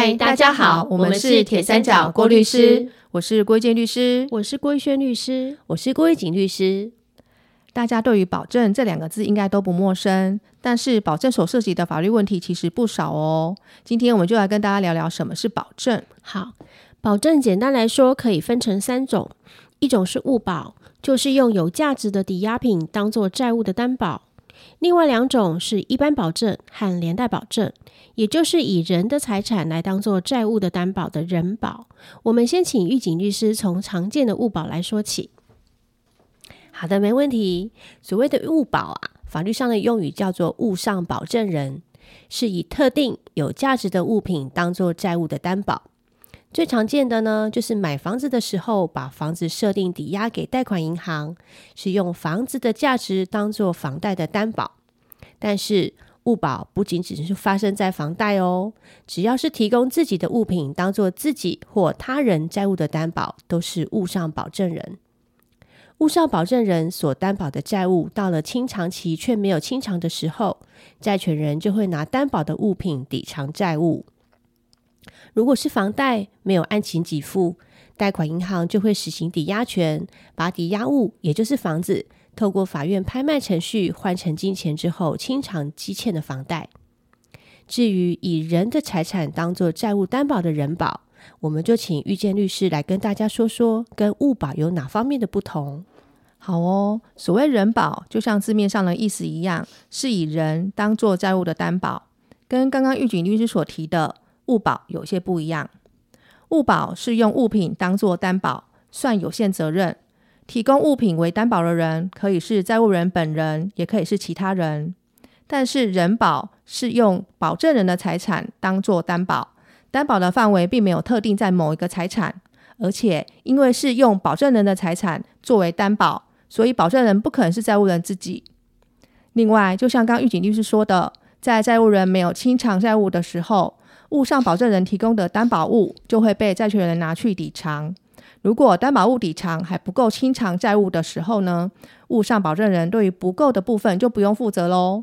嗨，大家好，我们是铁三角郭律师，我是郭建律师，我是郭轩律师，我是郭玉锦律师。大家对于保证这两个字应该都不陌生，但是保证所涉及的法律问题其实不少哦。今天我们就来跟大家聊聊什么是保证。好，保证简单来说可以分成三种，一种是物保，就是用有价值的抵押品当做债务的担保；另外两种是一般保证和连带保证，也就是以人的财产来当做债务的担保的人保。我们先请狱警律师从常见的物保来说起。好的，没问题。所谓的物保啊，法律上的用语叫做物上保证人，是以特定有价值的物品当做债务的担保。最常见的呢，就是买房子的时候，把房子设定抵押给贷款银行，是用房子的价值当做房贷的担保。但是物保不仅只是发生在房贷哦，只要是提供自己的物品当做自己或他人债务的担保，都是物上保证人。物上保证人所担保的债务到了清偿期却没有清偿的时候，债权人就会拿担保的物品抵偿债务。如果是房贷没有按期给付，贷款银行就会实行抵押权，把抵押物也就是房子，透过法院拍卖程序换成金钱之后清偿积欠的房贷。至于以人的财产当做债务担保的人保，我们就请遇见律师来跟大家说说，跟物保有哪方面的不同。好哦，所谓人保，就像字面上的意思一样，是以人当做债务的担保，跟刚刚狱警律师所提的物保有些不一样。物保是用物品当做担保，算有限责任，提供物品为担保的人可以是债务人本人，也可以是其他人。但是人保是用保证人的财产当做担保，担保的范围并没有特定在某一个财产，而且因为是用保证人的财产作为担保。所以，保证人不可能是债务人自己。另外，就像刚狱警律师说的，在债务人没有清偿债务的时候，物上保证人提供的担保物就会被债权人拿去抵偿。如果担保物抵偿还不够清偿债务的时候呢，物上保证人对于不够的部分就不用负责喽。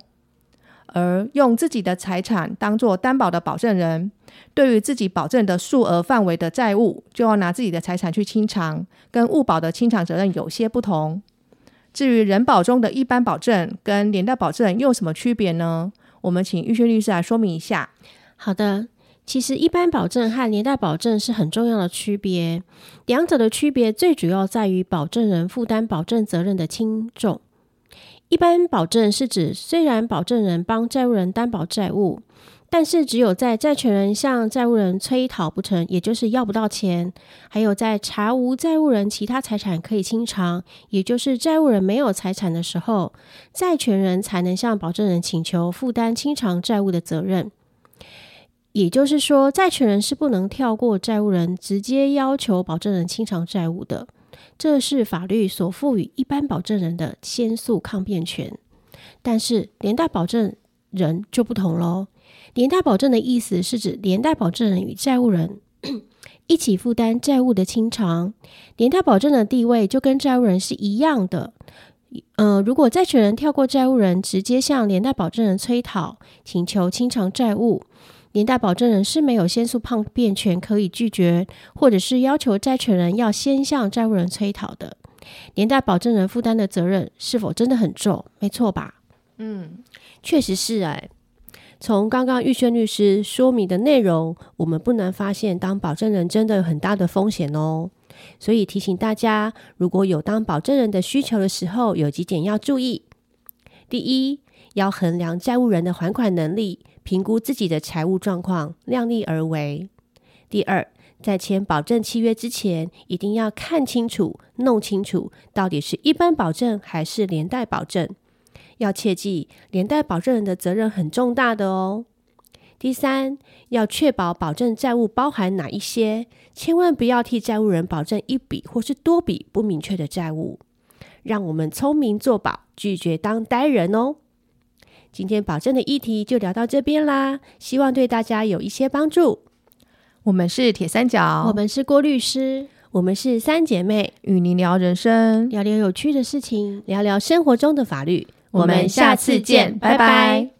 而用自己的财产当做担保的保证人，对于自己保证的数额范围的债务，就要拿自己的财产去清偿，跟物保的清偿责任有些不同。至于人保中的一般保证跟连带保证又有什么区别呢？我们请玉轩律师来说明一下。好的，其实一般保证和连带保证是很重要的区别，两者的区别最主要在于保证人负担保证责任的轻重。一般保证是指虽然保证人帮债务人担保债务。但是，只有在债权人向债务人催讨不成，也就是要不到钱；还有在查无债务人其他财产可以清偿，也就是债务人没有财产的时候，债权人才能向保证人请求负担清偿债务的责任。也就是说，债权人是不能跳过债务人，直接要求保证人清偿债务的。这是法律所赋予一般保证人的先诉抗辩权。但是，连带保证人就不同喽。连带保证的意思是指连带保证人与债务人 一起负担债务的清偿，连带保证的地位就跟债务人是一样的。呃，如果债权人跳过债务人，直接向连带保证人催讨，请求清偿债务，连带保证人是没有先诉抗辩权，可以拒绝，或者是要求债权人要先向债务人催讨的。连带保证人负担的责任是否真的很重？没错吧？嗯，确实是哎。从刚刚玉轩律师说明的内容，我们不难发现，当保证人真的有很大的风险哦。所以提醒大家，如果有当保证人的需求的时候，有几点要注意：第一，要衡量债务人的还款能力，评估自己的财务状况，量力而为；第二，在签保证契约之前，一定要看清楚、弄清楚，到底是一般保证还是连带保证。要切记，连带保证人的责任很重大的哦。第三，要确保保证债务包含哪一些，千万不要替债务人保证一笔或是多笔不明确的债务。让我们聪明做保，拒绝当呆人哦。今天保证的议题就聊到这边啦，希望对大家有一些帮助。我们是铁三角，我们是郭律师，我们是三姐妹，与您聊人生，聊聊有趣的事情，聊聊生活中的法律。我们下次见，拜拜。